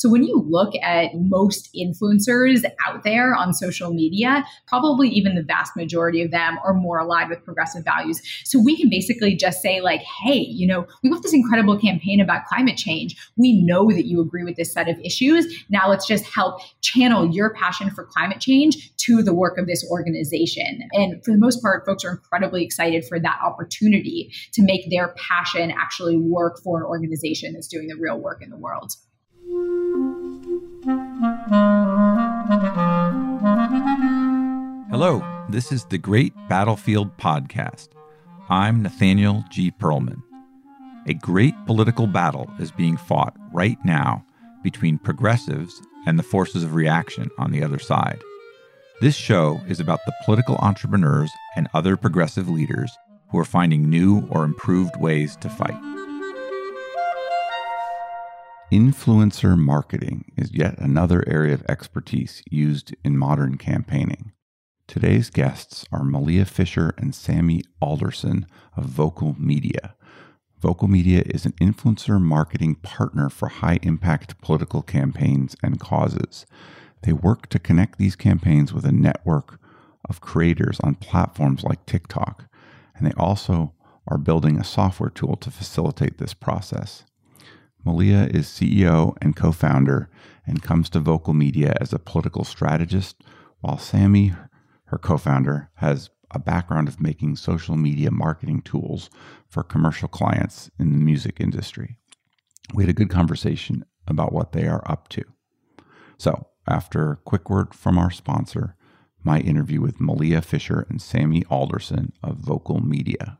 So when you look at most influencers out there on social media, probably even the vast majority of them are more aligned with progressive values. So we can basically just say, like, hey, you know, we have this incredible campaign about climate change. We know that you agree with this set of issues. Now let's just help channel your passion for climate change to the work of this organization. And for the most part, folks are incredibly excited for that opportunity to make their passion actually work for an organization that's doing the real work in the world. Hello, this is the Great Battlefield Podcast. I'm Nathaniel G. Pearlman. A great political battle is being fought right now between progressives and the forces of reaction on the other side. This show is about the political entrepreneurs and other progressive leaders who are finding new or improved ways to fight. Influencer marketing is yet another area of expertise used in modern campaigning. Today's guests are Malia Fisher and Sammy Alderson of Vocal Media. Vocal Media is an influencer marketing partner for high impact political campaigns and causes. They work to connect these campaigns with a network of creators on platforms like TikTok, and they also are building a software tool to facilitate this process. Malia is CEO and co founder and comes to Vocal Media as a political strategist, while Sammy, her co founder, has a background of making social media marketing tools for commercial clients in the music industry. We had a good conversation about what they are up to. So, after a quick word from our sponsor, my interview with Malia Fisher and Sammy Alderson of Vocal Media.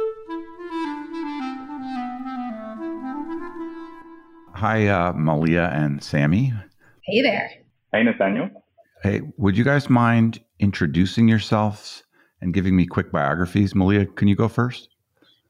Hi, uh, Malia and Sammy. Hey there. Hey, Nathaniel. Hey, would you guys mind introducing yourselves and giving me quick biographies? Malia, can you go first?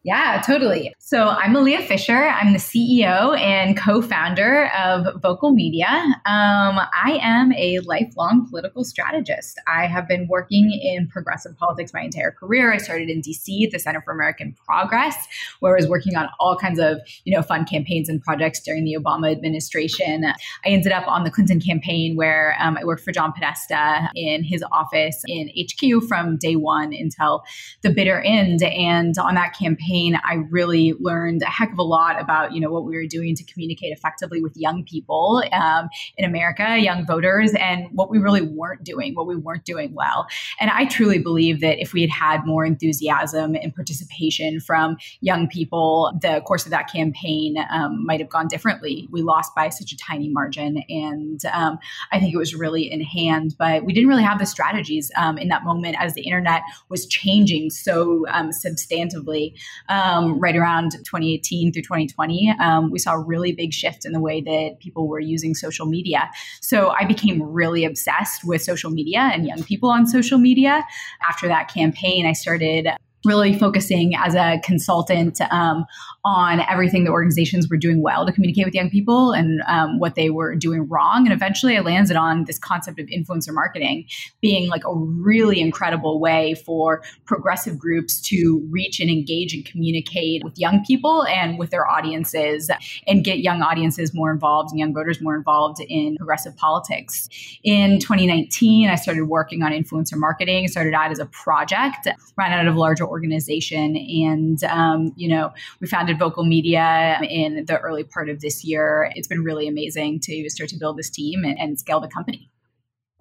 Yeah, totally. So I'm Malia Fisher. I'm the CEO and co-founder of Vocal Media. Um, I am a lifelong political strategist. I have been working in progressive politics my entire career. I started in DC at the Center for American Progress, where I was working on all kinds of you know fun campaigns and projects during the Obama administration. I ended up on the Clinton campaign, where um, I worked for John Podesta in his office in HQ from day one until the bitter end. And on that campaign campaign, I really learned a heck of a lot about, you know, what we were doing to communicate effectively with young people um, in America, young voters, and what we really weren't doing, what we weren't doing well. And I truly believe that if we had had more enthusiasm and participation from young people, the course of that campaign um, might have gone differently. We lost by such a tiny margin, and um, I think it was really in hand, but we didn't really have the strategies um, in that moment as the internet was changing so um, substantively um, right around 2018 through 2020, um, we saw a really big shift in the way that people were using social media. So I became really obsessed with social media and young people on social media. After that campaign, I started really focusing as a consultant um, on everything the organizations were doing well to communicate with young people and um, what they were doing wrong. And eventually I landed on this concept of influencer marketing being like a really incredible way for progressive groups to reach and engage and communicate with young people and with their audiences and get young audiences more involved and young voters more involved in progressive politics. In 2019, I started working on influencer marketing, started out as a project, ran out of larger organization. And, um, you know, we founded Vocal Media in the early part of this year. It's been really amazing to start to build this team and, and scale the company.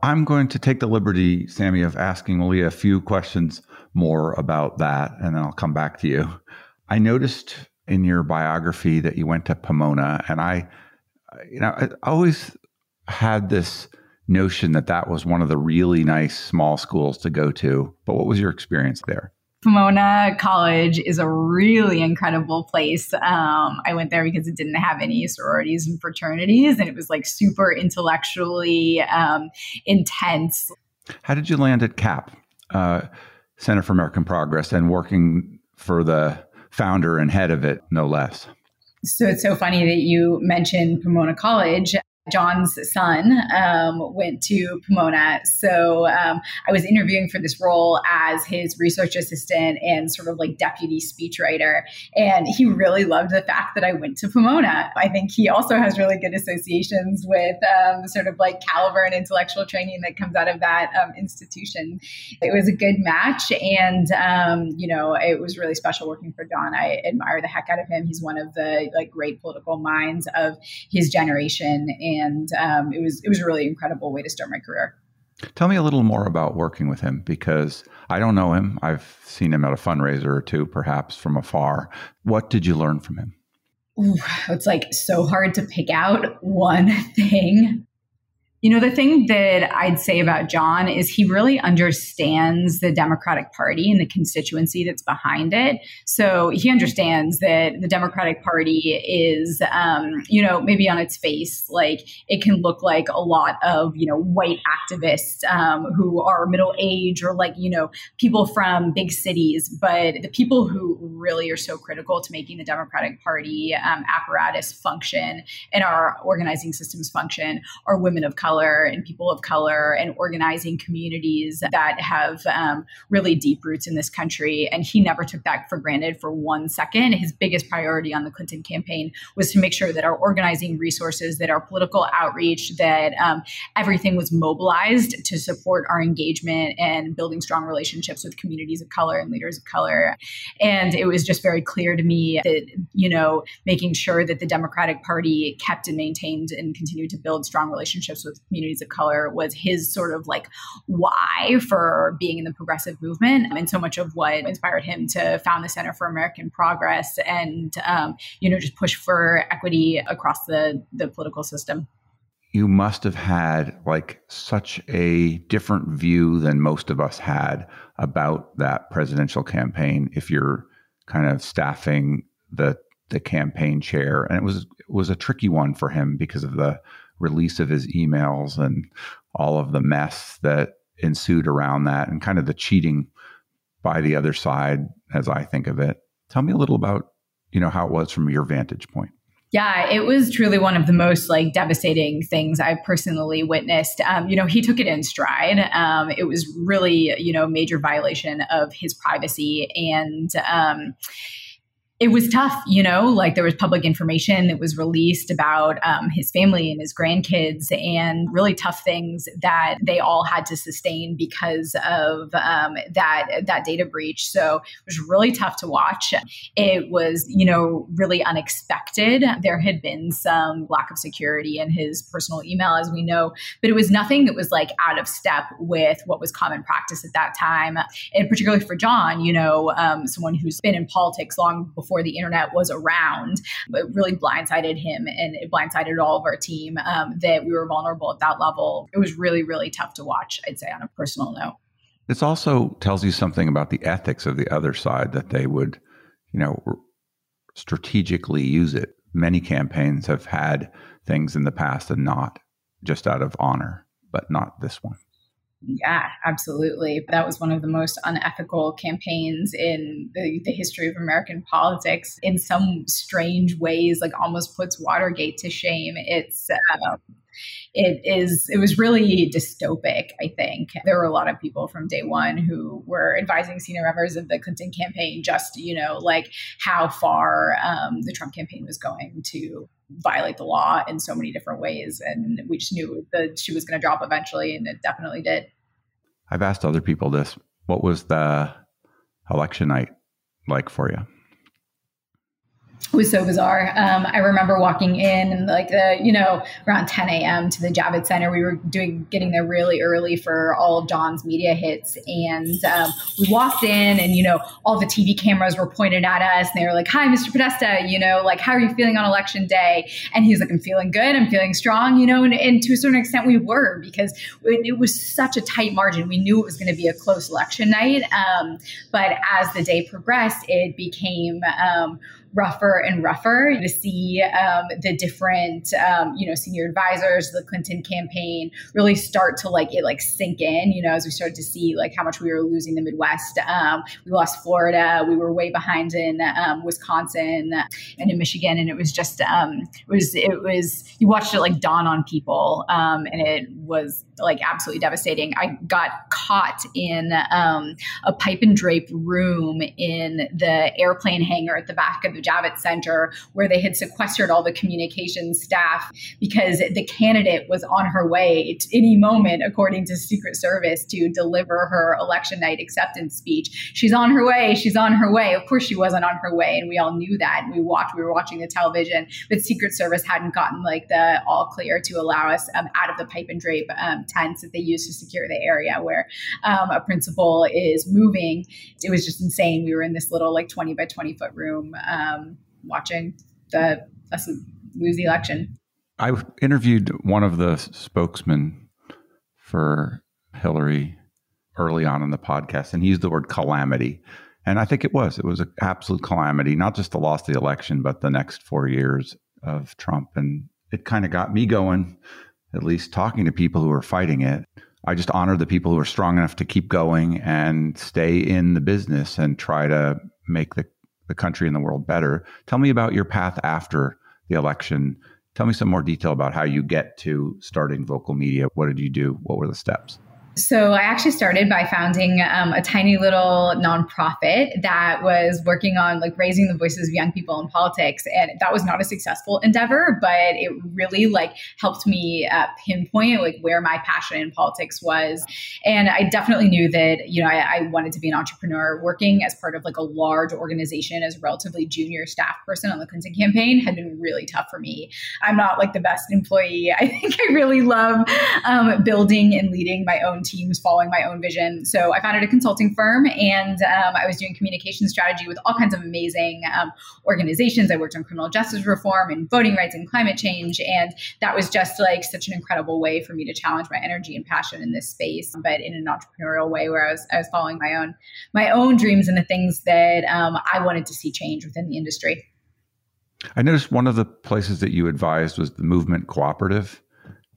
I'm going to take the liberty, Sammy, of asking Malia a few questions more about that, and then I'll come back to you. I noticed in your biography that you went to Pomona, and I, you know, I always had this notion that that was one of the really nice small schools to go to. But what was your experience there? Pomona College is a really incredible place. Um, I went there because it didn't have any sororities and fraternities, and it was like super intellectually um, intense. How did you land at CAP, uh, Center for American Progress, and working for the founder and head of it, no less? So it's so funny that you mentioned Pomona College. John's son um, went to Pomona. So um, I was interviewing for this role as his research assistant and sort of like deputy speechwriter. And he really loved the fact that I went to Pomona. I think he also has really good associations with um, sort of like caliber and intellectual training that comes out of that um, institution. It was a good match. And, um, you know, it was really special working for John. I admire the heck out of him. He's one of the like great political minds of his generation. And and um, it was it was a really incredible way to start my career. Tell me a little more about working with him because I don't know him. I've seen him at a fundraiser or two, perhaps from afar. What did you learn from him? Ooh, it's like so hard to pick out one thing. You know, the thing that I'd say about John is he really understands the Democratic Party and the constituency that's behind it. So he understands that the Democratic Party is, um, you know, maybe on its face, like it can look like a lot of, you know, white activists um, who are middle age or like, you know, people from big cities. But the people who really are so critical to making the Democratic Party um, apparatus function and our organizing systems function are women of color color and people of color and organizing communities that have um, really deep roots in this country. And he never took that for granted for one second. His biggest priority on the Clinton campaign was to make sure that our organizing resources, that our political outreach, that um, everything was mobilized to support our engagement and building strong relationships with communities of color and leaders of color. And it was just very clear to me that, you know, making sure that the Democratic Party kept and maintained and continued to build strong relationships with communities of color was his sort of like why for being in the progressive movement and so much of what inspired him to found the center for american progress and um, you know just push for equity across the the political system. You must have had like such a different view than most of us had about that presidential campaign if you're kind of staffing the the campaign chair. And it was it was a tricky one for him because of the release of his emails and all of the mess that ensued around that and kind of the cheating by the other side as I think of it. Tell me a little about, you know, how it was from your vantage point. Yeah, it was truly one of the most like devastating things I've personally witnessed. Um, you know, he took it in stride. Um, it was really, you know, major violation of his privacy and. Um, it was tough, you know, like there was public information that was released about um, his family and his grandkids and really tough things that they all had to sustain because of um, that that data breach. So it was really tough to watch. It was, you know, really unexpected. There had been some lack of security in his personal email, as we know, but it was nothing that was like out of step with what was common practice at that time. And particularly for John, you know, um, someone who's been in politics long before before the internet was around. It really blindsided him and it blindsided all of our team um, that we were vulnerable at that level. It was really, really tough to watch, I'd say, on a personal note. This also tells you something about the ethics of the other side that they would, you know, strategically use it. Many campaigns have had things in the past and not just out of honor, but not this one. Yeah, absolutely. That was one of the most unethical campaigns in the, the, history of American politics. In some strange ways, like almost puts Watergate to shame. It's uh, it is it was really dystopic i think there were a lot of people from day one who were advising senior members of the clinton campaign just you know like how far um, the trump campaign was going to violate the law in so many different ways and we just knew that she was going to drop eventually and it definitely did. I've asked other people this. What was the election night like for you was so bizarre. Um, I remember walking in and like the, you know, around 10 a.m. to the Javits Center. We were doing getting there really early for all of John's media hits, and um, we walked in, and you know, all the TV cameras were pointed at us, and they were like, "Hi, Mr. Podesta, you know, like how are you feeling on election day?" And he's like, "I'm feeling good. I'm feeling strong," you know, and, and to a certain extent, we were because it, it was such a tight margin. We knew it was going to be a close election night, um, but as the day progressed, it became um, rougher and rougher to see um, the different, um, you know, senior advisors, the Clinton campaign really start to like it like sink in, you know, as we started to see like how much we were losing the Midwest. Um, we lost Florida. We were way behind in um, Wisconsin and in Michigan. And it was just, um, it was, it was, you watched it like dawn on people. Um, and it was like absolutely devastating. I got caught in a pipe and drape room in the airplane hangar at the back of the Javits Center where they had sequestered all the communications staff because the candidate was on her way to any moment, according to Secret Service, to deliver her election night acceptance speech. She's on her way. She's on her way. Of course, she wasn't on her way, and we all knew that. We watched. We were watching the television, but Secret Service hadn't gotten like the all clear to allow us um, out of the pipe and drape um, tents that they use to secure the area where um, a principal is moving. It was just insane. We were in this little like twenty by twenty foot room. Um, watching the us lose the election. I interviewed one of the spokesmen for Hillary early on in the podcast, and he used the word calamity. And I think it was. It was an absolute calamity, not just the loss of the election, but the next four years of Trump. And it kind of got me going, at least talking to people who are fighting it. I just honor the people who are strong enough to keep going and stay in the business and try to make the the country and the world better. Tell me about your path after the election. Tell me some more detail about how you get to starting Vocal Media. What did you do? What were the steps? So I actually started by founding um, a tiny little nonprofit that was working on like raising the voices of young people in politics, and that was not a successful endeavor, but it really like helped me uh, pinpoint like where my passion in politics was, and I definitely knew that you know I, I, wanted to be an entrepreneur. Working as part of like a large organization as a relatively junior staff person on the Clinton campaign had been really tough for me. I'm not like the best employee. I think I really love um, building and leading my own teams following my own vision. So I founded a consulting firm and um, I was doing communication strategy with all kinds of amazing um, organizations. I worked on criminal justice reform and voting rights and climate change. And that was just like such an incredible way for me to challenge my energy and passion in this space, but in an entrepreneurial way where I was, I was following my own, my own dreams and the things that um, I wanted to see change within the industry. I noticed one of the places that you advised was the Movement Cooperative.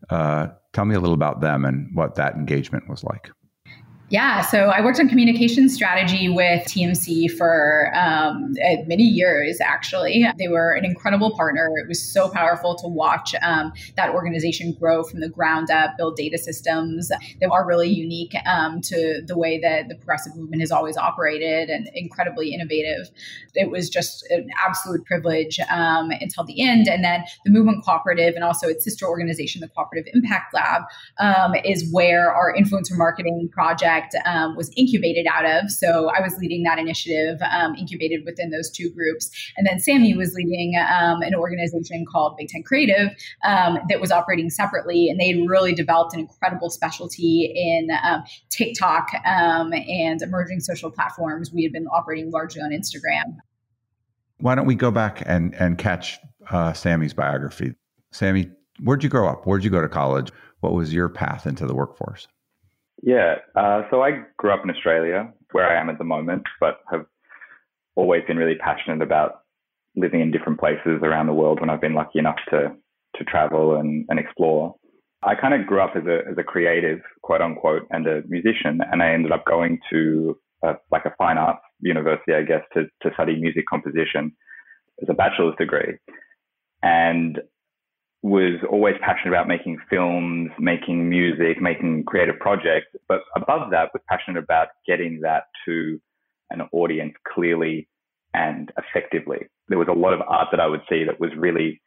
Uh, tell me a little about them and what that engagement was like. Yeah, so I worked on communication strategy with TMC for um, many years, actually. They were an incredible partner. It was so powerful to watch um, that organization grow from the ground up, build data systems. They are really unique um, to the way that the progressive movement has always operated and incredibly innovative. It was just an absolute privilege um, until the end. And then the Movement Cooperative and also its sister organization, the Cooperative Impact Lab, um, is where our influencer marketing project project um, was incubated out of. So I was leading that initiative, um, incubated within those two groups. And then Sammy was leading um, an organization called Big Tent Creative um, that was operating separately. And they really developed an incredible specialty in um, TikTok um, and emerging social platforms. We had been operating largely on Instagram. Why don't we go back and, and catch uh, Sammy's biography? Sammy, where'd you grow up? Where'd you go to college? What was your path into the workforce? Yeah, uh, so I grew up in Australia, where I am at the moment, but have always been really passionate about living in different places around the world when I've been lucky enough to to travel and, and explore. I kind of grew up as a as a creative, quote unquote, and a musician, and I ended up going to a, like a fine arts university, I guess, to to study music composition as a bachelor's degree. And was always passionate about making films, making music, making creative projects, but above that was passionate about getting that to an audience clearly and effectively. There was a lot of art that I would see that was really,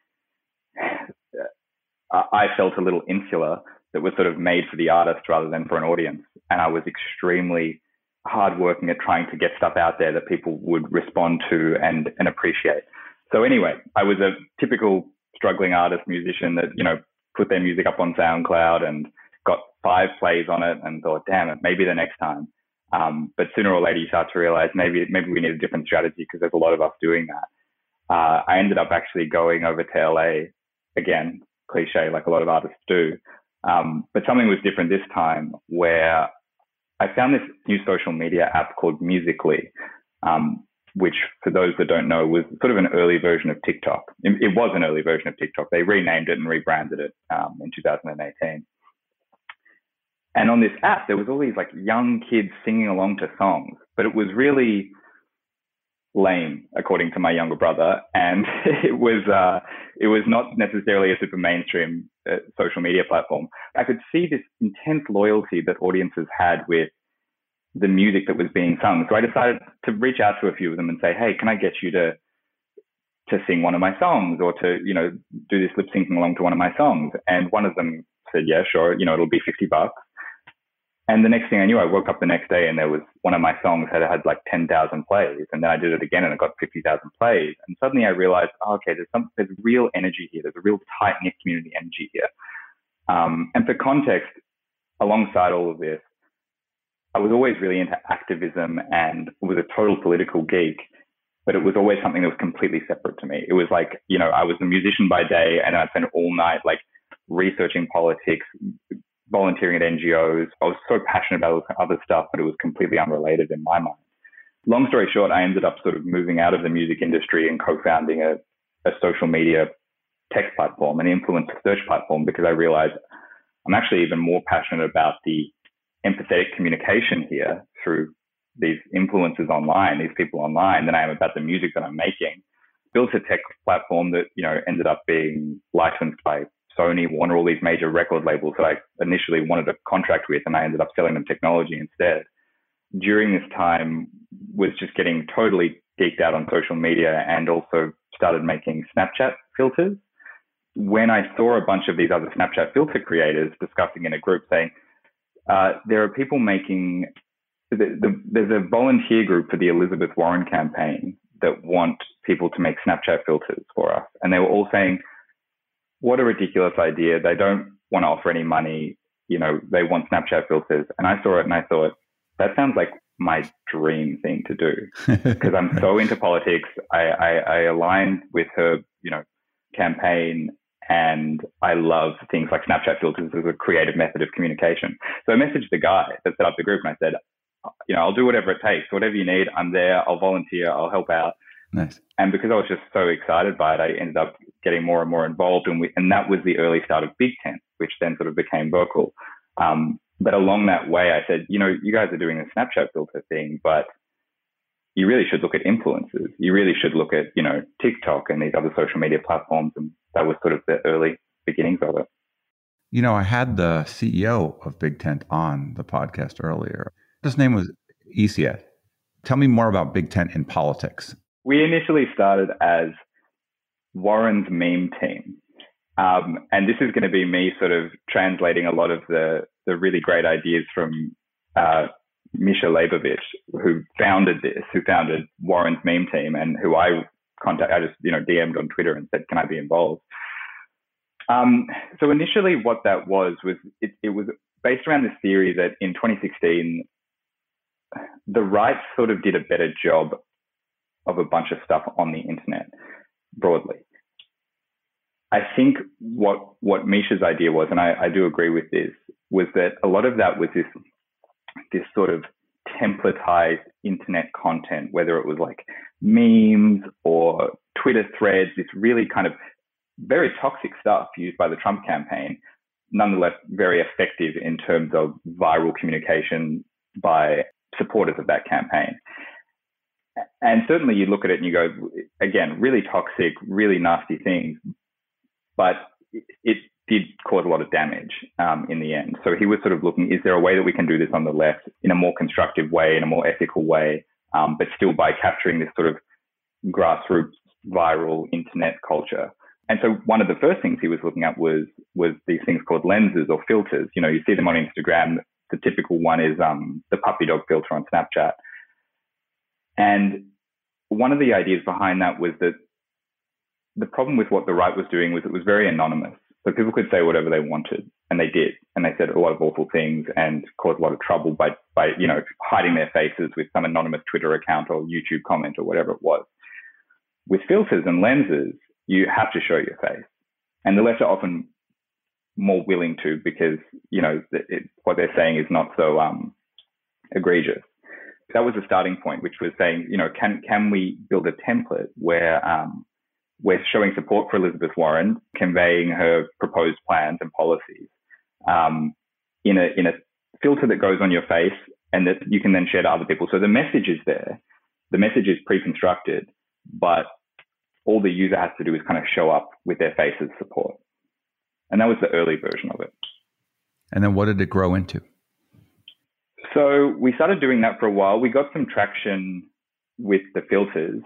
I felt a little insular, that was sort of made for the artist rather than for an audience. And I was extremely hardworking at trying to get stuff out there that people would respond to and, and appreciate. So anyway, I was a typical struggling artist musician that, you know, put their music up on SoundCloud and got five plays on it and thought, damn it, maybe the next time. Um, but sooner or later, you start to realize maybe maybe we need a different strategy because there's a lot of us doing that. Uh, I ended up actually going over to LA again, cliche like a lot of artists do. Um, but something was different this time where I found this new social media app called Musical.ly, um, which for those that don't know was sort of an early version of TikTok. It, it was an early version of TikTok. They renamed it and rebranded it um, in 2018. And on this app, there was all these like young kids singing along to songs, but it was really lame, according to my younger brother. And it was, uh, it was not necessarily a super mainstream uh, social media platform. I could see this intense loyalty that audiences had with the music that was being sung. So I decided to reach out to a few of them and say, Hey, can I get you to, to sing one of my songs or to, you know, do this lip syncing along to one of my songs? And one of them said, yeah, sure. You know, it'll be 50 bucks. And the next thing I knew, I woke up the next day and there was one of my songs had had like 10,000 plays. And then I did it again and it got 50,000 plays. And suddenly I realized, oh, okay, there's some, there's real energy here. There's a real tight knit community energy here. Um, and for context, alongside all of this, I was always really into activism and was a total political geek, but it was always something that was completely separate to me. It was like, you know, I was a musician by day and I spent all night like researching politics, volunteering at NGOs. I was so passionate about other stuff, but it was completely unrelated in my mind. Long story short, I ended up sort of moving out of the music industry and co-founding a, a social media tech platform, an influencer search platform, because I realized I'm actually even more passionate about the empathetic communication here through these influences online, these people online, than I am about the music that I'm making. Built a tech platform that, you know, ended up being licensed by Sony, Warner, all these major record labels that I initially wanted to contract with, and I ended up selling them technology instead. During this time, was just getting totally geeked out on social media, and also started making Snapchat filters. When I saw a bunch of these other Snapchat filter creators discussing in a group, saying uh, there are people making the, the, there's a volunteer group for the Elizabeth Warren campaign that want people to make Snapchat filters for us, and they were all saying what a ridiculous idea. They don't want to offer any money. You know, they want Snapchat filters. And I saw it and I thought, that sounds like my dream thing to do because I'm so into politics. I, I, I aligned with her, you know, campaign and I love things like Snapchat filters as a creative method of communication. So I messaged the guy that set up the group and I said, you know, I'll do whatever it takes, whatever you need. I'm there. I'll volunteer. I'll help out. Nice. And because I was just so excited by it, I ended up getting more and more involved. And, we, and that was the early start of Big Tent, which then sort of became vocal. Um, but along that way, I said, you know, you guys are doing the Snapchat filter thing, but you really should look at influencers. You really should look at, you know, TikTok and these other social media platforms. And that was sort of the early beginnings of it. You know, I had the CEO of Big Tent on the podcast earlier. His name was Isiet. Tell me more about Big Tent in politics we initially started as Warren's meme team. Um, and this is going to be me sort of translating a lot of the, the really great ideas from uh, Misha Leibovich, who founded this, who founded Warren's meme team, and who I contact, I just you know DM'd on Twitter and said, "Can I be involved?" Um, so initially, what that was was it, it was based around this theory that in 2016, the right sort of did a better job of a bunch of stuff on the internet broadly. I think what what Misha's idea was, and I, I do agree with this, was that a lot of that was this this sort of templatized internet content, whether it was like memes or Twitter threads, this really kind of very toxic stuff used by the Trump campaign, nonetheless very effective in terms of viral communication by supporters of that campaign. And certainly you look at it and you go, again, really toxic, really nasty things, but it did cause a lot of damage um, in the end. So he was sort of looking, is there a way that we can do this on the left in a more constructive way, in a more ethical way, um, but still by capturing this sort of grassroots viral internet culture? And so one of the first things he was looking at was was these things called lenses or filters. You know, you see them on Instagram. The typical one is um, the puppy dog filter on Snapchat. And one of the ideas behind that was that the problem with what the right was doing was it was very anonymous. So people could say whatever they wanted, and they did, and they said a lot of awful things and caused a lot of trouble by by you know hiding their faces with some anonymous Twitter account or YouTube comment or whatever it was. With filters and lenses, you have to show your face, and the left are often more willing to because you know it, what they're saying is not so um, egregious. That was the starting point, which was saying, you know, can can we build a template where um, we're showing support for Elizabeth Warren, conveying her proposed plans and policies um, in a in a filter that goes on your face and that you can then share to other people. So the message is there, the message is pre-constructed, but all the user has to do is kind of show up with their face as support. And that was the early version of it. And then what did it grow into? So we started doing that for a while. We got some traction with the filters.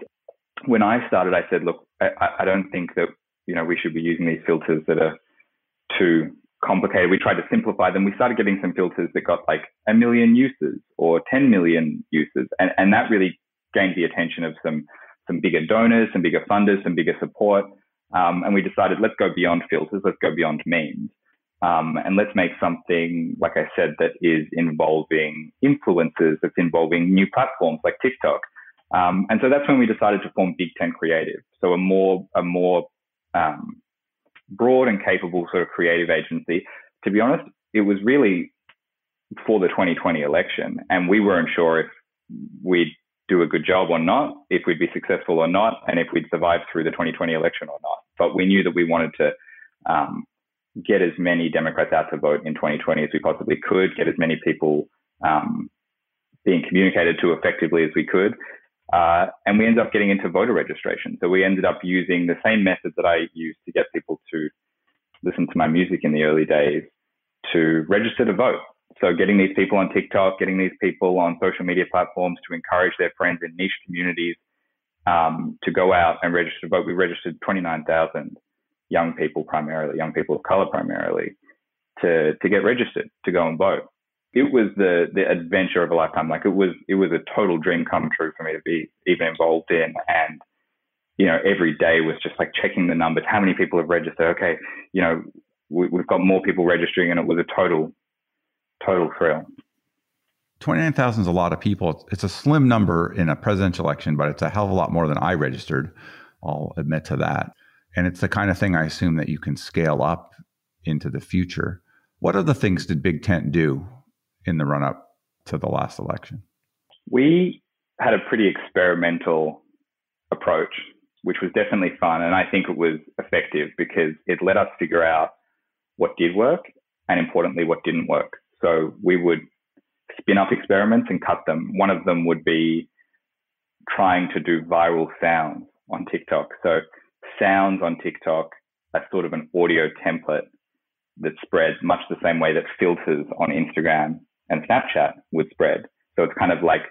When I started, I said, look, I, I don't think that, you know, we should be using these filters that are too complicated. We tried to simplify them. We started getting some filters that got like a million uses or 10 million uses. And, and that really gained the attention of some, some bigger donors, some bigger funders, some bigger support. Um, and we decided, let's go beyond filters, let's go beyond memes. Um, and let's make something, like I said, that is involving influencers, that's involving new platforms like TikTok. Um, and so that's when we decided to form Big Tent Creative. So a more, a more um, broad and capable sort of creative agency. To be honest, it was really for the 2020 election, and we weren't sure if we'd do a good job or not, if we'd be successful or not, and if we'd survive through the 2020 election or not. But we knew that we wanted to um, get as many Democrats out to vote in 2020 as we possibly could, get as many people um, being communicated to effectively as we could. Uh, and we ended up getting into voter registration. So we ended up using the same method that I used to get people to listen to my music in the early days to register to vote. So getting these people on TikTok, getting these people on social media platforms to encourage their friends in niche communities um, to go out and register to vote. We registered 29,000 young people primarily, young people of color primarily, to to get registered to go and vote. It was the the adventure of a lifetime. Like it was it was a total dream come true for me to be even involved in and you know, every day was just like checking the numbers. How many people have registered? Okay, you know, we, have got more people registering, and it was a total, total thrill. 29,000 is a lot of people. It's a slim number in a presidential election, but it's a hell of a lot more than I registered. I'll admit to that. And it's the kind of thing I assume that you can scale up into the future. What other things did Big Tent do in the run up to the last election? We had a pretty experimental approach, which was definitely fun. And I think it was effective because it let us figure out what did work and importantly, what didn't work. So we would spin up experiments and cut them. One of them would be trying to do viral sounds on TikTok. So sounds on TikTok are sort of an audio template that spreads much the same way that filters on Instagram and Snapchat would spread. So it's kind of like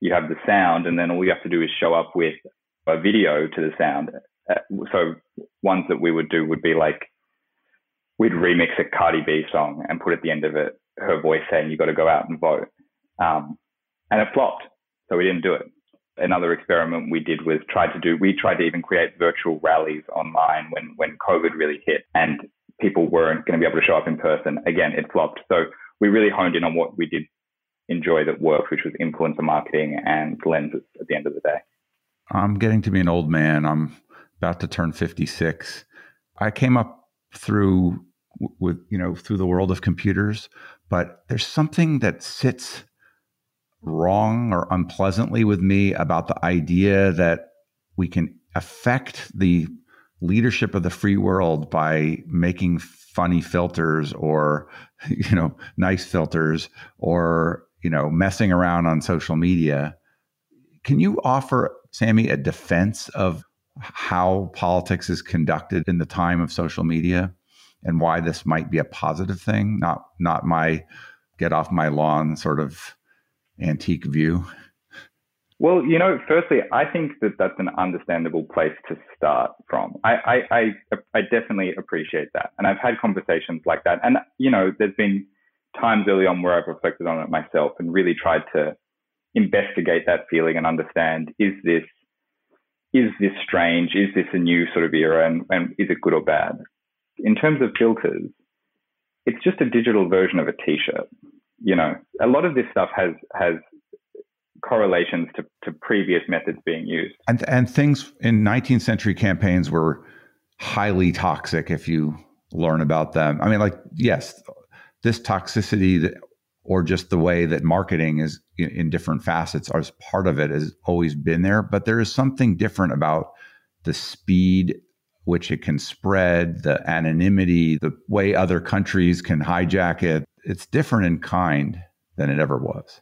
you have the sound, and then all you have to do is show up with a video to the sound. Uh, so ones that we would do would be like we'd remix a Cardi B song and put at the end of it her voice saying you got to go out and vote, um, and it flopped. So we didn't do it another experiment we did was try to do we tried to even create virtual rallies online when when covid really hit and people weren't going to be able to show up in person again it flopped so we really honed in on what we did enjoy that worked which was influencer marketing and lenses at the end of the day. I'm getting to be an old man. I'm about to turn 56 i came up through with you know through the world of computers but there's something that sits wrong or unpleasantly with me about the idea that we can affect the leadership of the free world by making funny filters or you know nice filters or you know messing around on social media can you offer sammy a defense of how politics is conducted in the time of social media and why this might be a positive thing not not my get off my lawn sort of antique view? Well, you know, firstly, I think that that's an understandable place to start from. I, I, I, I definitely appreciate that. And I've had conversations like that. And, you know, there's been times early on where I've reflected on it myself and really tried to investigate that feeling and understand is this is this strange? Is this a new sort of era? And, and is it good or bad? In terms of filters, it's just a digital version of a t-shirt. You know, a lot of this stuff has has correlations to, to previous methods being used. And and things in 19th century campaigns were highly toxic if you learn about them. I mean, like, yes, this toxicity or just the way that marketing is in, in different facets as part of it has always been there, but there is something different about the speed which it can spread, the anonymity, the way other countries can hijack it. It's different in kind than it ever was.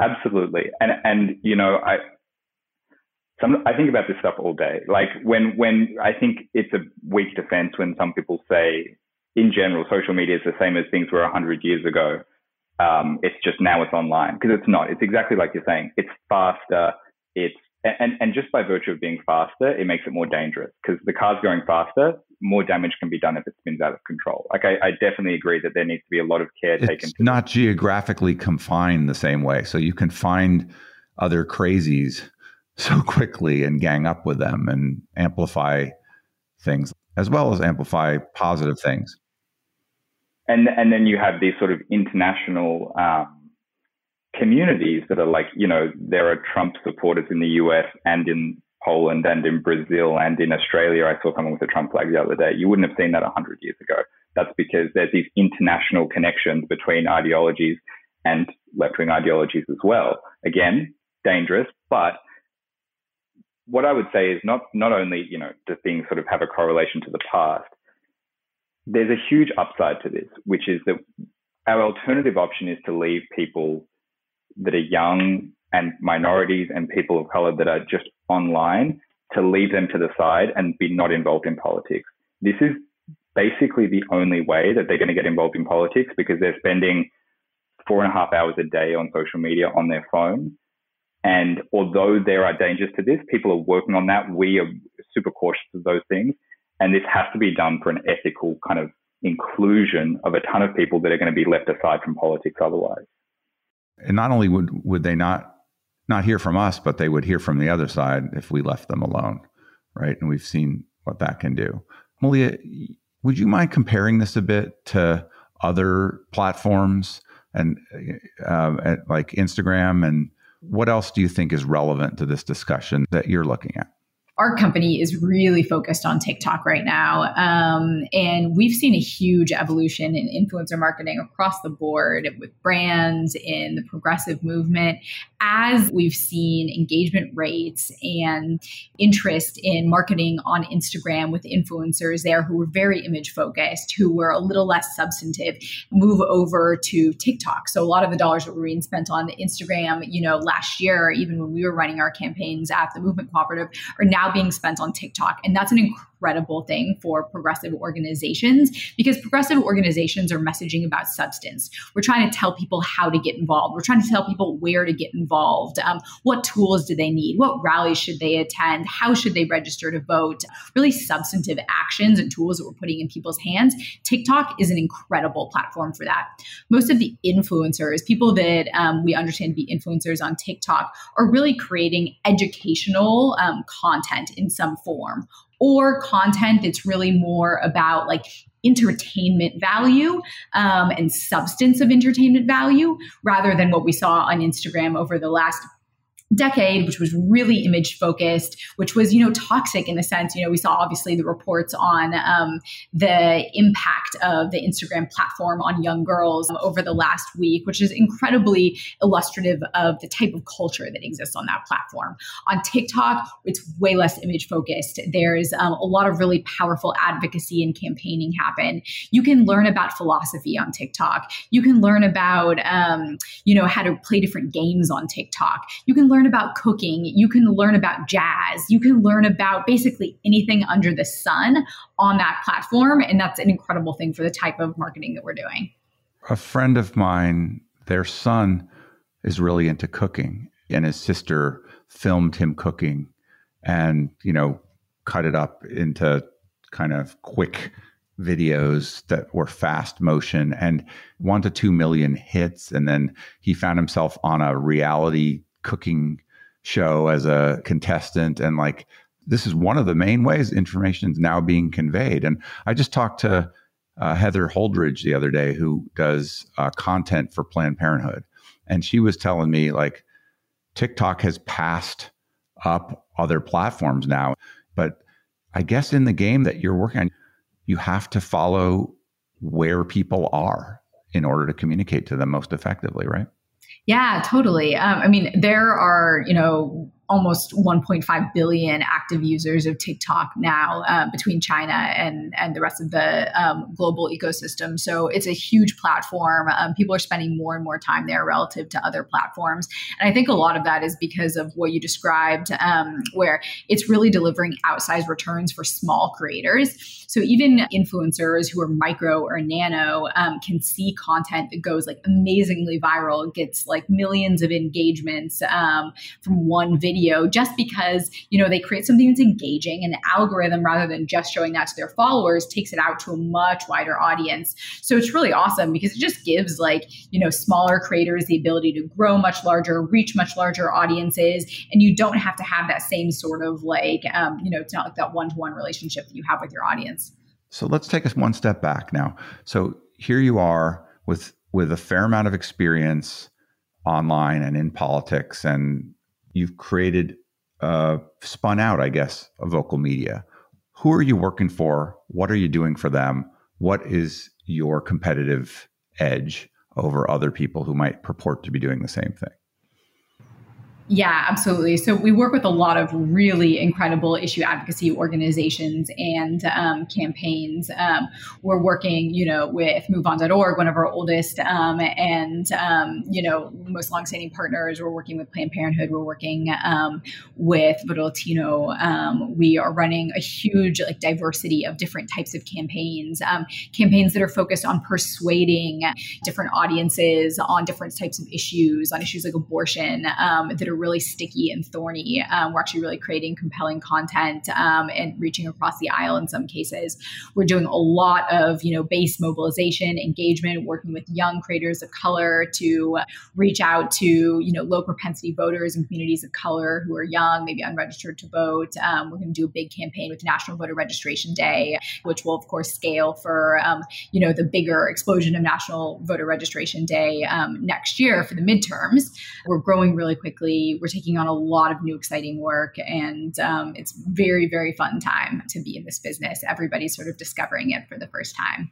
Absolutely. And and you know, I some I think about this stuff all day. Like when when I think it's a weak defense when some people say in general social media is the same as things were 100 years ago. Um, it's just now it's online because it's not. It's exactly like you're saying. It's faster. It's and, and just by virtue of being faster, it makes it more dangerous because the car's going faster, more damage can be done if it spins out of control. Like I, I definitely agree that there needs to be a lot of care it's taken. It's not geographically confined the same way, so you can find other crazies so quickly and gang up with them and amplify things as well as amplify positive things. And and then you have these sort of international. Um, communities that are like, you know, there are Trump supporters in the US and in Poland and in Brazil and in Australia. I saw someone with a Trump flag the other day. You wouldn't have seen that 100 years ago. That's because there's these international connections between ideologies and left wing ideologies as well. Again, dangerous, but what I would say is not not only you know do things sort of have a correlation to the past. There's a huge upside to this, which is that our alternative option is to leave people that are young and minorities and people of color that are just online to leave them to the side and be not involved in politics. This is basically the only way that they're going to get involved in politics because they're spending four and a half hours a day on social media on their phone. And although there are dangers to this, people are working on that. We are super cautious of those things. And this has to be done for an ethical kind of inclusion of a ton of people that are going to be left aside from politics otherwise and not only would would they not not hear from us, but they would hear from the other side if we left them alone, right? And we've seen what that can do. Malia, would you mind comparing this a bit to other platforms and uh, like Instagram? And what else do you think is relevant to this discussion that you're looking at? Our company is really focused on TikTok right now. Um, and we've seen a huge evolution in influencer marketing across the board with brands in the progressive movement as we've seen engagement rates and interest in marketing on Instagram with influencers there who were very image focused, who were a little less substantive, move over to TikTok. So a lot of the dollars that were being spent on Instagram, you know, last year, even when we were running our campaigns at the Movement Cooperative, are now being spent on TikTok. And that's an incredible incredible thing for progressive organizations because progressive organizations are messaging about substance. We're trying to tell people how to get involved. We're trying to tell people where to get involved. Um, what tools do they need? What rallies should they attend? How should they register to vote? Really substantive actions and tools that we're putting in people's hands. TikTok is an incredible platform for that. Most of the influencers, people that um, we understand to be influencers on TikTok, are really creating educational um, content in some form or content that's really more about like entertainment value um, and substance of entertainment value rather than what we saw on Instagram over the last decade, which was really image focused, which was, you know, toxic in the sense, you know, we saw obviously the reports on um, the impact of the Instagram platform on young girls over the last week, which is incredibly illustrative of the type of culture that exists on that platform. On TikTok, it's way less image focused. There's um, a lot of really powerful advocacy and campaigning happen. You can learn about philosophy on TikTok. You can learn about, um, you know, how to play different games on TikTok. You can learn learn about cooking, you can learn about jazz, you can learn about basically anything under the sun on that platform. And that's an incredible thing for the type of marketing that we're doing. A friend of mine, their son is really into cooking, and his sister filmed him cooking and, you know, cut it up into kind of quick videos that were fast motion and one to two million hits. And then he found himself on a reality cooking show as a contestant and like this is one of the main ways information is now being conveyed. And I just talked to uh, Heather Holdridge the other day, who does uh, content for Planned Parenthood, and she was telling me like TikTok has passed up other platforms now, but I guess in the game that you're working on, you have to follow where people are in order to communicate to them most effectively, right? Yeah, totally. Um, I mean, there are, you know, almost 1.5 billion active users of TikTok now uh, between China and and the rest of the um, global ecosystem. So it's a huge platform. Um, people are spending more and more time there relative to other platforms, and I think a lot of that is because of what you described, um, where it's really delivering outsized returns for small creators. So even influencers who are micro or nano um, can see content that goes like amazingly viral, gets like millions of engagements um, from one video video just because, you know, they create something that's engaging and the algorithm, rather than just showing that to their followers, takes it out to a much wider audience. So it's really awesome because it just gives like, you know, smaller creators the ability to grow much larger, reach much larger audiences. And you don't have to have that same sort of like, um, you know, it's not like that one to one relationship that you have with your audience. So let's take us one step back now. So here you are with with a fair amount of experience online and in politics and you've created, uh, spun out, I guess, a vocal media. Who are you working for? What are you doing for them? What is your competitive edge over other people who might purport to be doing the same thing? Yeah, absolutely. So we work with a lot of really incredible issue advocacy organizations and um, campaigns. Um, we're working, you know, with MoveOn.org, one of our oldest um, and um, you know most longstanding partners. We're working with Planned Parenthood. We're working um, with Voto Latino. Um, we are running a huge like diversity of different types of campaigns. campaigns that are focused on persuading different audiences on different types of issues, on issues like abortion that are are really sticky and thorny. Um, we're actually really creating compelling content um, and reaching across the aisle in some cases. We're doing a lot of you know base mobilization, engagement, working with young creators of color to reach out to you know low propensity voters and communities of color who are young, maybe unregistered to vote. Um, we're going to do a big campaign with National Voter Registration Day, which will of course scale for um, you know the bigger explosion of National Voter Registration Day um, next year for the midterms. We're growing really quickly we're taking on a lot of new exciting work, and um, it's very very fun time to be in this business. Everybody's sort of discovering it for the first time.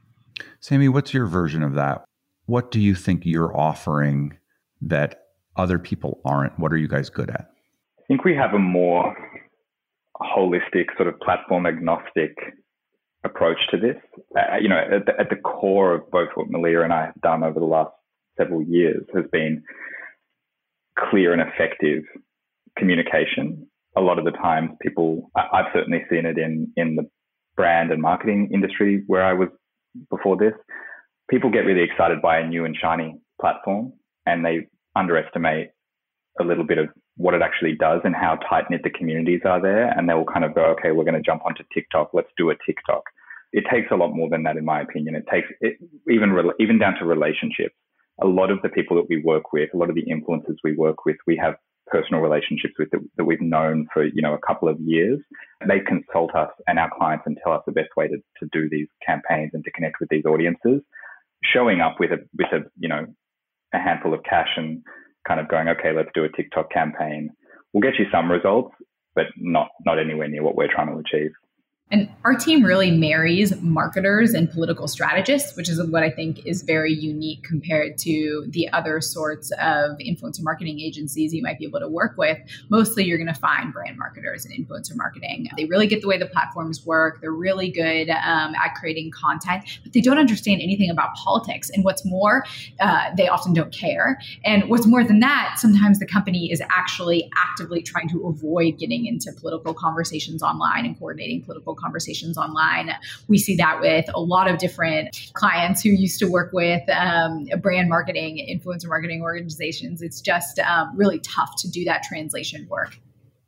Sammy, what's your version of that? What do you think you're offering that other people aren't? What are you guys good at? I think we have a more holistic, sort of platform agnostic approach to this. Uh, you know, at the, at the core of both what Malia and I have done over the last several years has been clear and effective communication. A lot of the times, people, I've certainly seen it in, in the brand and marketing industry where I was before this. People get really excited by a new and shiny platform and they underestimate a little bit of what it actually does and how tight knit the communities are there. And they will kind of go, okay, we're going to jump onto TikTok. Let's do a TikTok. It takes a lot more than that, in my opinion. It takes it, even even down to relationships a lot of the people that we work with, a lot of the influencers we work with, we have personal relationships with that, that, we've known for you know a couple of years. They consult us and our clients and tell us the best way to, to do these campaigns and to connect with these audiences. Showing up with a with a you know a handful of cash and kind of going, okay, let's do a TikTok campaign. We'll get you some results, but not not anywhere near what we're trying to achieve. And our team really marries marketers and political strategists, which is what I think is very unique compared to the other sorts of influencer marketing agencies you might be able to work with. Mostly, you're going to find brand marketers and influencer marketing. They really get the way the platforms work. They're really good um, at creating content, but they don't understand anything about politics. And what's more, uh, they often don't care. And what's more than that, sometimes the company is actually actively trying to avoid getting into political conversations online and coordinating political conversations online. We see that with a lot of different clients who used to work with um, brand marketing, influencer marketing organizations. It's just um, really tough to do that translation work.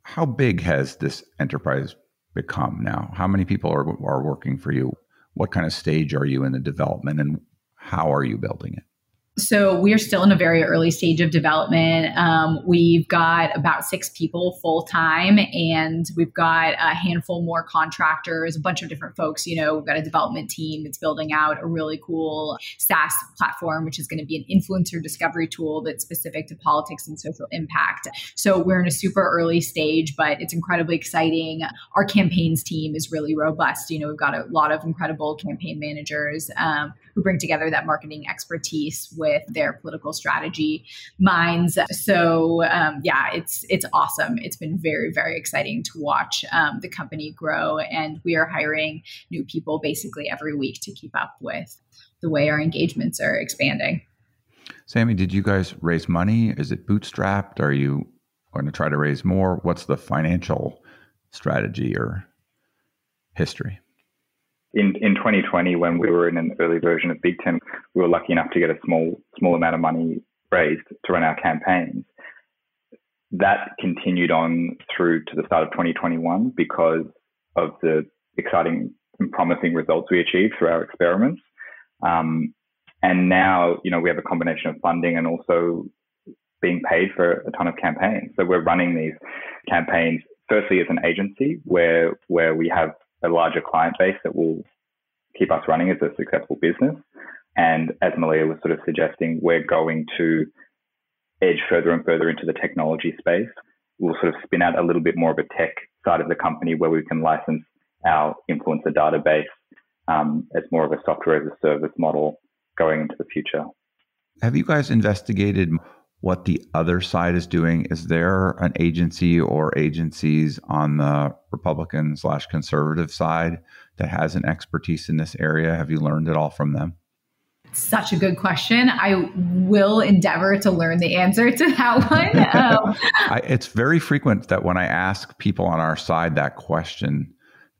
How big has this enterprise become now? How many people are, are working for you? What kind of stage are you in the development and how are you building it? So we are still in a very early stage of development. Um, we've got about six people full time, and we've got a handful more contractors, a bunch of different folks. You know, we've got a development team that's building out a really cool SaaS platform, which is going to be an influencer discovery tool that's specific to politics and social impact. So we're in a super early stage, but it's incredibly exciting. Our campaigns team is really robust. You know, we've got a lot of incredible campaign managers um, who bring together that marketing expertise with their political strategy minds. So um, yeah, it's it's awesome. It's been very very exciting to watch um, the company grow, and we are hiring new people basically every week to keep up with the way our engagements are expanding. Sammy, did you guys raise money? Is it bootstrapped? Are you going to try to raise more? What's the financial strategy or history? In, in 2020, when we were in an early version of Big Ten, we were lucky enough to get a small small amount of money raised to run our campaigns. That continued on through to the start of 2021 because of the exciting and promising results we achieved through our experiments. Um, and now, you know, we have a combination of funding and also being paid for a ton of campaigns. So we're running these campaigns firstly as an agency where where we have a larger client base that will keep us running as a successful business. And as Malia was sort of suggesting, we're going to edge further and further into the technology space. We'll sort of spin out a little bit more of a tech side of the company where we can license our influencer database um, as more of a software as a service model going into the future. Have you guys investigated what the other side is doing. Is there an agency or agencies on the Republican slash conservative side that has an expertise in this area? Have you learned it all from them? Such a good question. I will endeavor to learn the answer to that one. Um, I, it's very frequent that when I ask people on our side that question,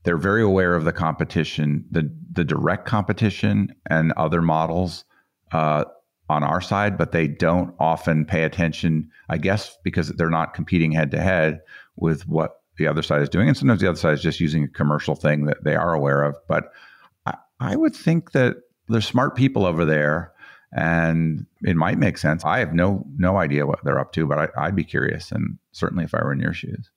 they're very aware of the competition, the the direct competition, and other models. Uh, on our side, but they don't often pay attention, I guess, because they're not competing head to head with what the other side is doing. And sometimes the other side is just using a commercial thing that they are aware of. But I, I would think that there's smart people over there and it might make sense. I have no no idea what they're up to, but I, I'd be curious. And certainly if I were in your shoes.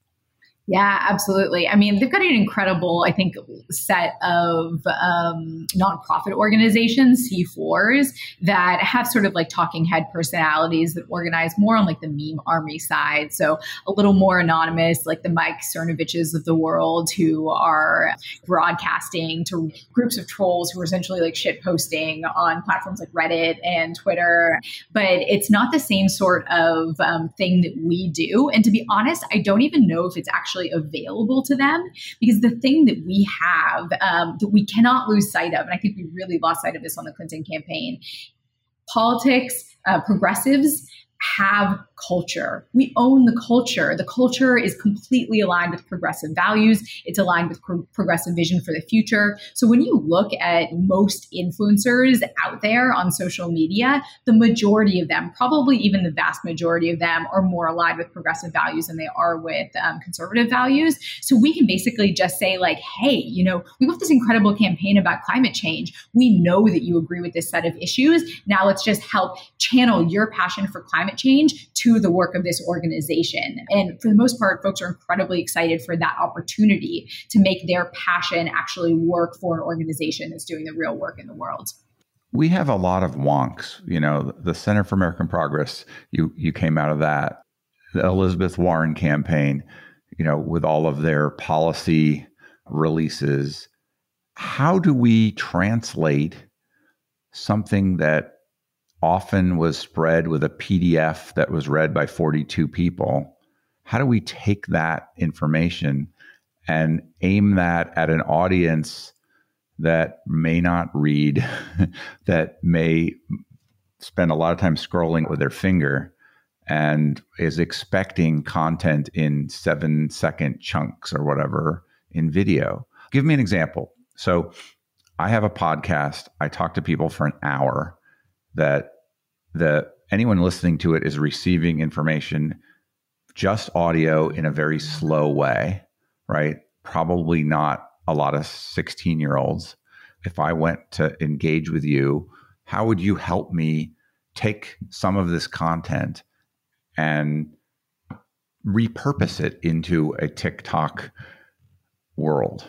Yeah, absolutely. I mean, they've got an incredible, I think, set of um, nonprofit organizations, C4s, that have sort of like talking head personalities that organize more on like the meme army side. So a little more anonymous, like the Mike Cernoviches of the world who are broadcasting to groups of trolls who are essentially like shit posting on platforms like Reddit and Twitter. But it's not the same sort of um, thing that we do. And to be honest, I don't even know if it's actually actually available to them. Because the thing that we have um, that we cannot lose sight of, and I think we really lost sight of this on the Clinton campaign, politics, uh, progressives have culture. We own the culture. The culture is completely aligned with progressive values. It's aligned with pro- progressive vision for the future. So when you look at most influencers out there on social media, the majority of them, probably even the vast majority of them, are more aligned with progressive values than they are with um, conservative values. So we can basically just say, like, hey, you know, we got this incredible campaign about climate change. We know that you agree with this set of issues. Now let's just help channel your passion for climate change to the work of this organization. And for the most part, folks are incredibly excited for that opportunity to make their passion actually work for an organization that's doing the real work in the world. We have a lot of wonks. You know, the Center for American Progress, you, you came out of that. The Elizabeth Warren campaign, you know, with all of their policy releases. How do we translate something that often was spread with a PDF that was read by 42 people. How do we take that information and aim that at an audience that may not read, that may spend a lot of time scrolling with their finger and is expecting content in seven second chunks or whatever in video? Give me an example. So, I have a podcast. I talk to people for an hour that the anyone listening to it is receiving information just audio in a very slow way, right? Probably not a lot of 16 year olds. If I went to engage with you, how would you help me take some of this content and repurpose it into a TikTok world?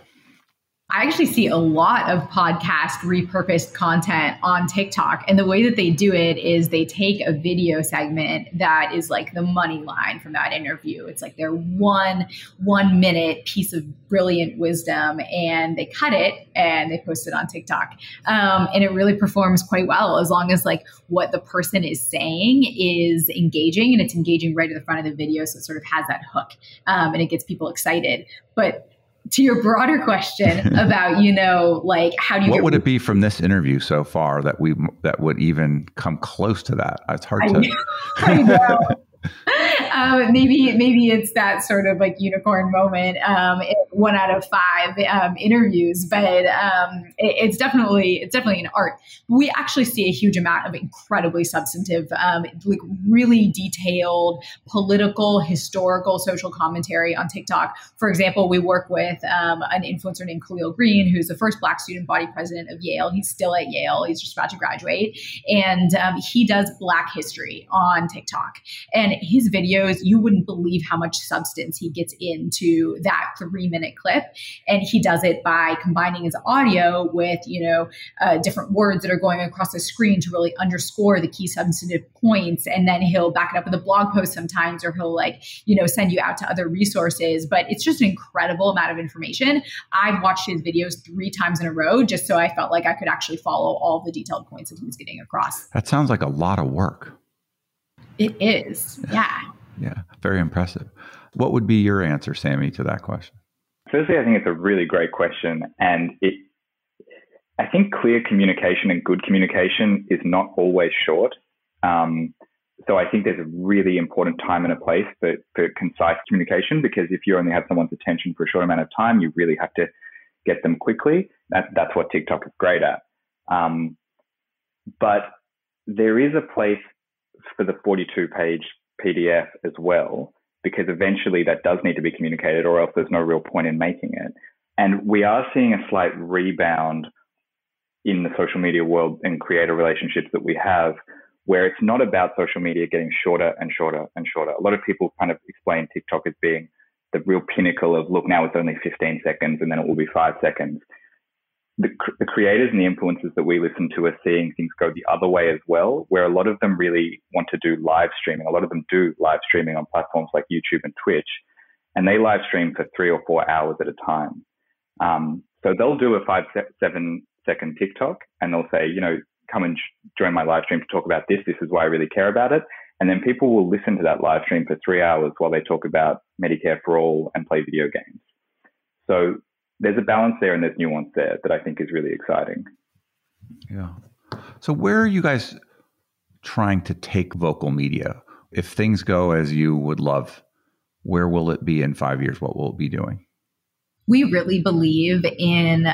I actually see a lot of podcast repurposed content on TikTok. And the way that they do it is they take a video segment that is like the money line from that interview. It's like their one one minute piece of brilliant wisdom and they cut it and they post it on TikTok. Um, and it really performs quite well as long as like what the person is saying is engaging and it's engaging right at the front of the video. So it sort of has that hook um, and it gets people excited. But to your broader question about you know like how do you what would it be from this interview so far that we that would even come close to that it's hard I to know. I know. Um, maybe maybe it's that sort of like unicorn moment um, one out of five um, interviews but um, it, it's definitely it's definitely an art. We actually see a huge amount of incredibly substantive um, like really detailed political historical social commentary on tiktok. For example we work with um, an influencer named khalil greene who's the first black student body president of yale. He's still at yale. He's just about to graduate. And he does black history on tiktok. And and his videos, you wouldn't believe how much substance he gets into that three minute clip. And he does it by combining his audio with, you know, uh, different words that are going across the screen to really underscore the key substantive points. And then he'll back it up with a blog post sometimes, or he'll like, you know, send you out to other resources. But it's just an incredible amount of information. I've watched his videos three times in a row just so I felt like I could actually follow all the detailed points that he was getting across. That sounds like a lot of work. It is. Yeah. Yeah. Very impressive. What would be your answer, Sammy, to that question? Firstly, I think it's a really great question. And it, I think clear communication and good communication is not always short. Um, so I think there's a really important time and a place for, for concise communication because if you only have someone's attention for a short amount of time, you really have to get them quickly. That, that's what TikTok is great at. Um, but there is a place for the 42 page PDF as well, because eventually that does need to be communicated, or else there's no real point in making it. And we are seeing a slight rebound in the social media world and creator relationships that we have, where it's not about social media getting shorter and shorter and shorter. A lot of people kind of explain TikTok as being the real pinnacle of look, now it's only 15 seconds and then it will be five seconds the, the creators and the influencers that we listen to are seeing things go the other way as well, where a lot of them really want to do live streaming. A lot of them do live streaming on platforms like YouTube and Twitch, and they live stream for three or four hours at a time. Um, so they'll do a five, seven second TikTok and they'll say, you know, come and join my live stream to talk about this. This is why I really care about it. And then people will listen to that live stream for three hours while they talk about Medicare for all and play video games. So there's a balance there and there's nuance there that I think is really exciting. Yeah. So where are you guys trying to take vocal media? If things go as you would love, where will it be in five years? What will it be doing? We really believe in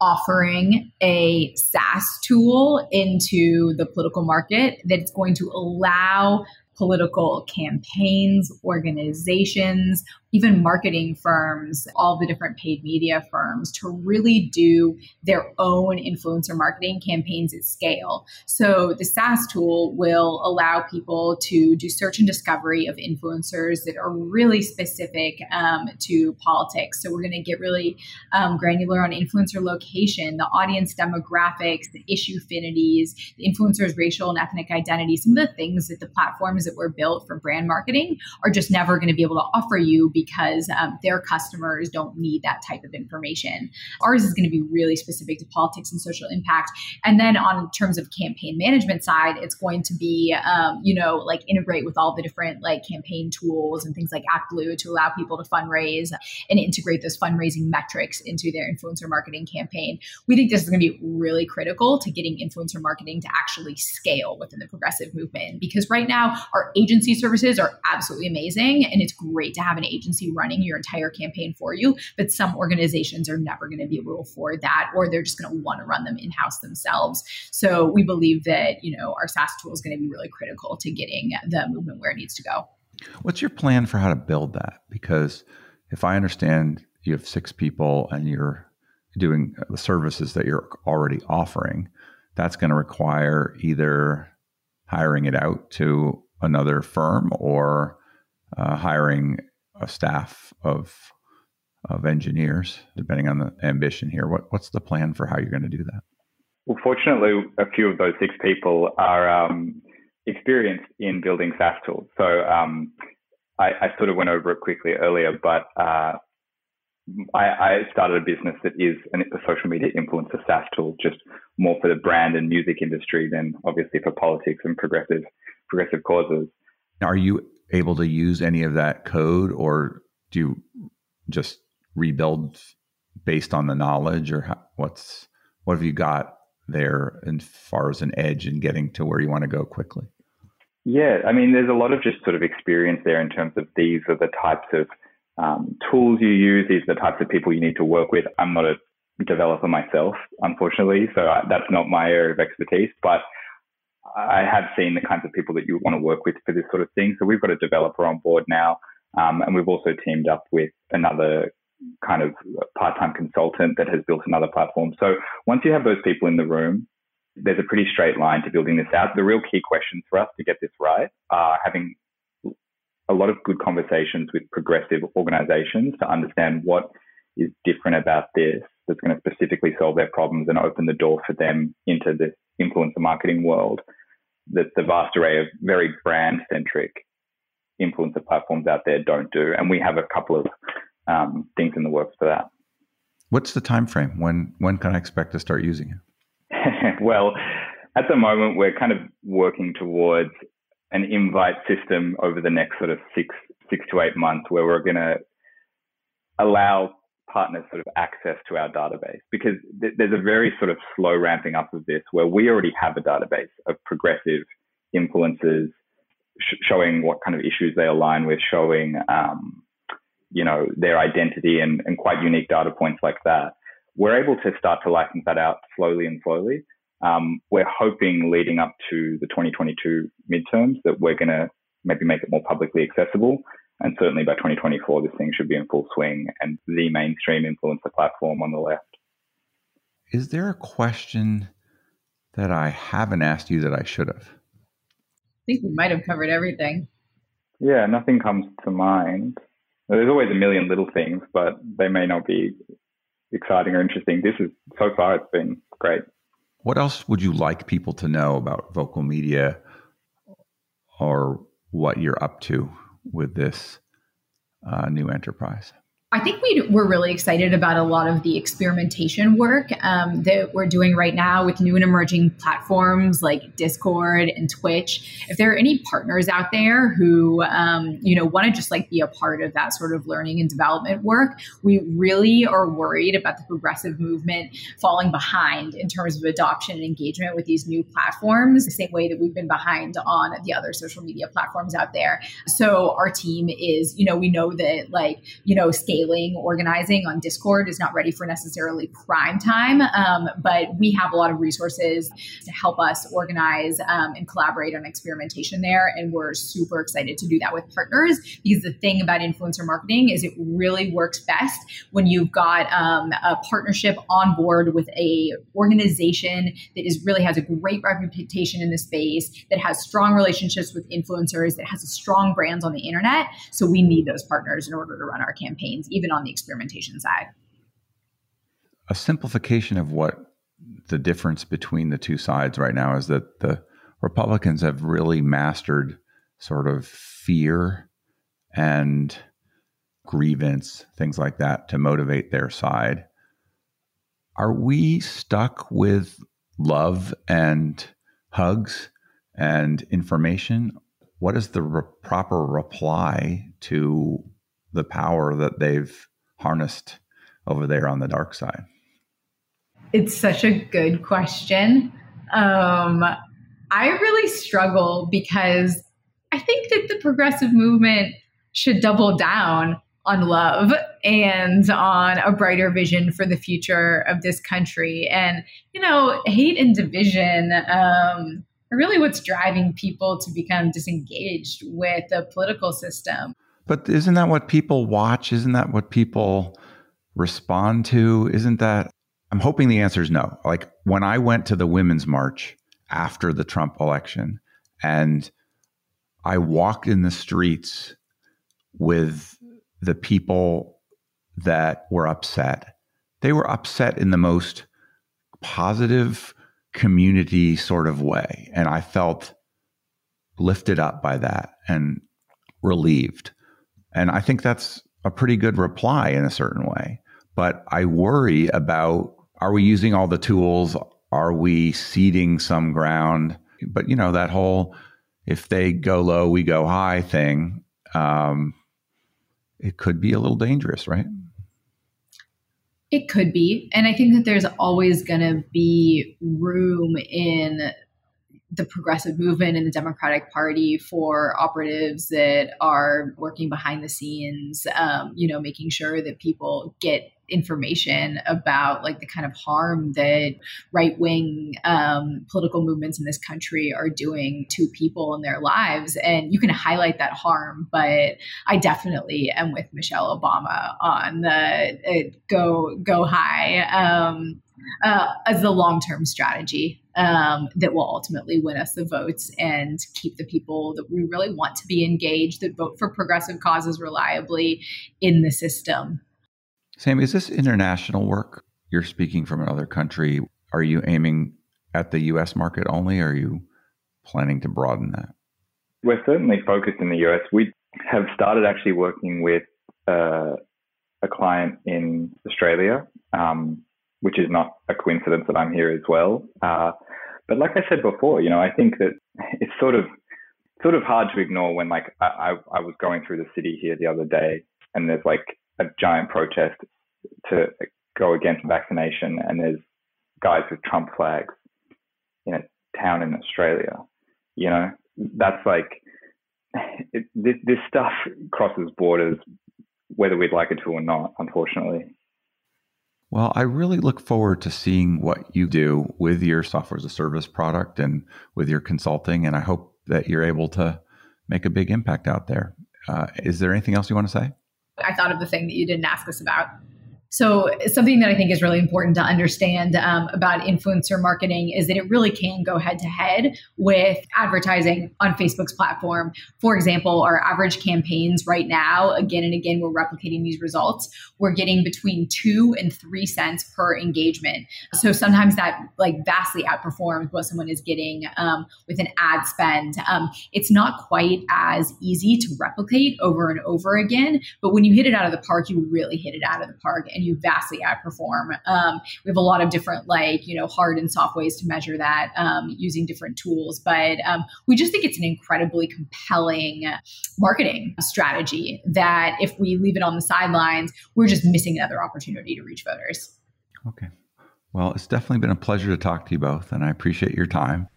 offering a SaaS tool into the political market that's going to allow political campaigns, organizations, even marketing firms, all the different paid media firms to really do their own influencer marketing campaigns at scale. So the SaaS tool will allow people to do search and discovery of influencers that are really specific um, to politics. So we're going to get really um, granular on influencer location, the audience demographics, the issue affinities, the influencer's racial and ethnic identity, some of the things that the platforms that were built for brand marketing are just never going to be able to offer you because um, their customers don't need that type of information. Ours is going to be really specific to politics and social impact. And then on terms of campaign management side, it's going to be, um, you know, like integrate with all the different like campaign tools and things like ActBlue to allow people to fundraise and integrate those fundraising metrics into their influencer marketing campaign. We think this is going to be really critical to getting influencer marketing to actually scale within the progressive movement because right now our agency services are absolutely amazing and it's great to have an agency agency running your entire campaign for you. But some organizations are never going to be able to afford that, or they're just going to want to run them in house themselves. So we believe that you know our SaaS tool is going to be really critical to getting the movement where it needs to go. What's your plan for how to build that? Because if I understand, you have six people and you're doing the services that you're already offering. That's going to require either hiring it out to another firm or uh, hiring a staff of of engineers, depending on the ambition here. What, what's the plan for how you're going to do that? Well, fortunately, a few of those six people are um, experienced in building SaaS tools. So um, I, I, sort of went over it quickly earlier, but uh, I, I, started a business that is an, a social media influencer SaaS tool, just more for the brand and music industry than obviously for politics and progressive progressive causes. Are you able to use any of that code, or do you just rebuild based on the knowledge, or how, what's what have you got there as far as an edge in getting to where you want to go quickly? Yeah, I mean, there's a lot of just sort of experience there in terms of these are the types of um, tools you use, these are the types of people you need to work with. I'm not a developer myself, unfortunately, so I, that's not my area of expertise, but I have seen the kinds of people that you want to work with for this sort of thing. So we've got a developer on board now, um, and we've also teamed up with another kind of part-time consultant that has built another platform. So once you have those people in the room, there's a pretty straight line to building this out. The real key questions for us to get this right are having a lot of good conversations with progressive organizations to understand what is different about this that's going to specifically solve their problems and open the door for them into the influencer marketing world that the vast array of very brand centric influencer platforms out there don't do. And we have a couple of um, things in the works for that. What's the time frame? When when can I expect to start using it? well, at the moment, we're kind of working towards an invite system over the next sort of six six to eight months, where we're going to allow partners sort of access to our database because th- there's a very sort of slow ramping up of this where we already have a database of progressive influencers sh- showing what kind of issues they align with, showing um, you know, their identity and, and quite unique data points like that. We're able to start to license that out slowly and slowly. Um, we're hoping leading up to the 2022 midterms that we're going to maybe make it more publicly accessible. And certainly by 2024, this thing should be in full swing and the mainstream influencer platform on the left. Is there a question that I haven't asked you that I should have? I think we might have covered everything. Yeah, nothing comes to mind. There's always a million little things, but they may not be exciting or interesting. This is so far it's been great. What else would you like people to know about Vocal Media or what you're up to with this uh, new enterprise? I think we we're really excited about a lot of the experimentation work um, that we're doing right now with new and emerging platforms like Discord and Twitch. If there are any partners out there who um, you know want to just like be a part of that sort of learning and development work, we really are worried about the progressive movement falling behind in terms of adoption and engagement with these new platforms, the same way that we've been behind on the other social media platforms out there. So our team is, you know, we know that like you know scale organizing on Discord is not ready for necessarily prime time, um, but we have a lot of resources to help us organize um, and collaborate on experimentation there. And we're super excited to do that with partners because the thing about influencer marketing is it really works best when you've got um, a partnership on board with a organization that is really has a great reputation in the space, that has strong relationships with influencers, that has strong brands on the internet. So we need those partners in order to run our campaigns even on the experimentation side. A simplification of what the difference between the two sides right now is that the Republicans have really mastered sort of fear and grievance, things like that, to motivate their side. Are we stuck with love and hugs and information? What is the re- proper reply to the power that they've harnessed over there on the dark side? It's such a good question. Um, I really struggle because I think that the progressive movement should double down on love and on a brighter vision for the future of this country. And, you know, hate and division um, are really what's driving people to become disengaged with the political system. But isn't that what people watch? Isn't that what people respond to? Isn't that? I'm hoping the answer is no. Like when I went to the Women's March after the Trump election And I walked in the streets with the people that were upset. They were upset in the most positive community sort of way. And I felt lifted up by that and relieved. And I think that's a pretty good reply in a certain way. But I worry about are we using all the tools? Are we ceding some ground? But, you know, that whole if they go low, we go high thing, um, it could be a little dangerous, right? It could be. And I think that there's always going to be room in the progressive movement and the Democratic Party for operatives that are working behind the scenes, um, you know, making sure that people get information about like the kind of harm that right wing um, political movements in this country are doing to people in their lives. And you can highlight that harm, but I definitely am with Michelle Obama on the uh, go go high. Um, uh, as the long term strategy um, that will ultimately win us the votes and keep the people that we really want to be engaged, that vote for progressive causes reliably in the system. Sam, is this international work? You're speaking from another country. Are you aiming at the US market only? Or are you planning to broaden that? We're certainly focused in the US. We have started actually working with uh, a client in Australia. Um, which is not a coincidence that I'm here as well. Uh, but like I said before, you know, I think that it's sort of sort of hard to ignore when like I, I was going through the city here the other day and there's like a giant protest to go against vaccination and there's guys with Trump flags in a town in Australia. You know, that's like it, this, this stuff crosses borders, whether we'd like it to or not, unfortunately. Well, I really look forward to seeing what you do with your software as a service product and with your consulting. And I hope that you're able to make a big impact out there. Uh, is there anything else you want to say? I thought of the thing that you didn't ask us about. So, something that I think is really important to understand um, about influencer marketing is that it really can go head to head with advertising on Facebook's platform. For example, our average campaigns right now, again and again, we're replicating these results. We're getting between two and three cents per engagement. So, sometimes that like vastly outperforms what someone is getting um, with an ad spend. Um, it's not quite as easy to replicate over and over again, but when you hit it out of the park, you really hit it out of the park. And and you vastly outperform. Um, we have a lot of different, like, you know, hard and soft ways to measure that um, using different tools. But um, we just think it's an incredibly compelling marketing strategy that if we leave it on the sidelines, we're just missing another opportunity to reach voters. Okay. Well, it's definitely been a pleasure to talk to you both, and I appreciate your time.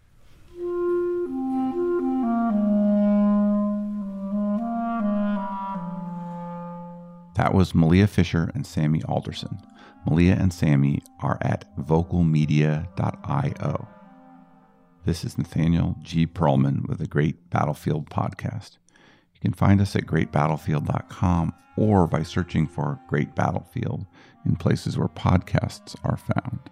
That was Malia Fisher and Sammy Alderson. Malia and Sammy are at vocalmedia.io. This is Nathaniel G. Pearlman with the Great Battlefield Podcast. You can find us at greatbattlefield.com or by searching for Great Battlefield in places where podcasts are found.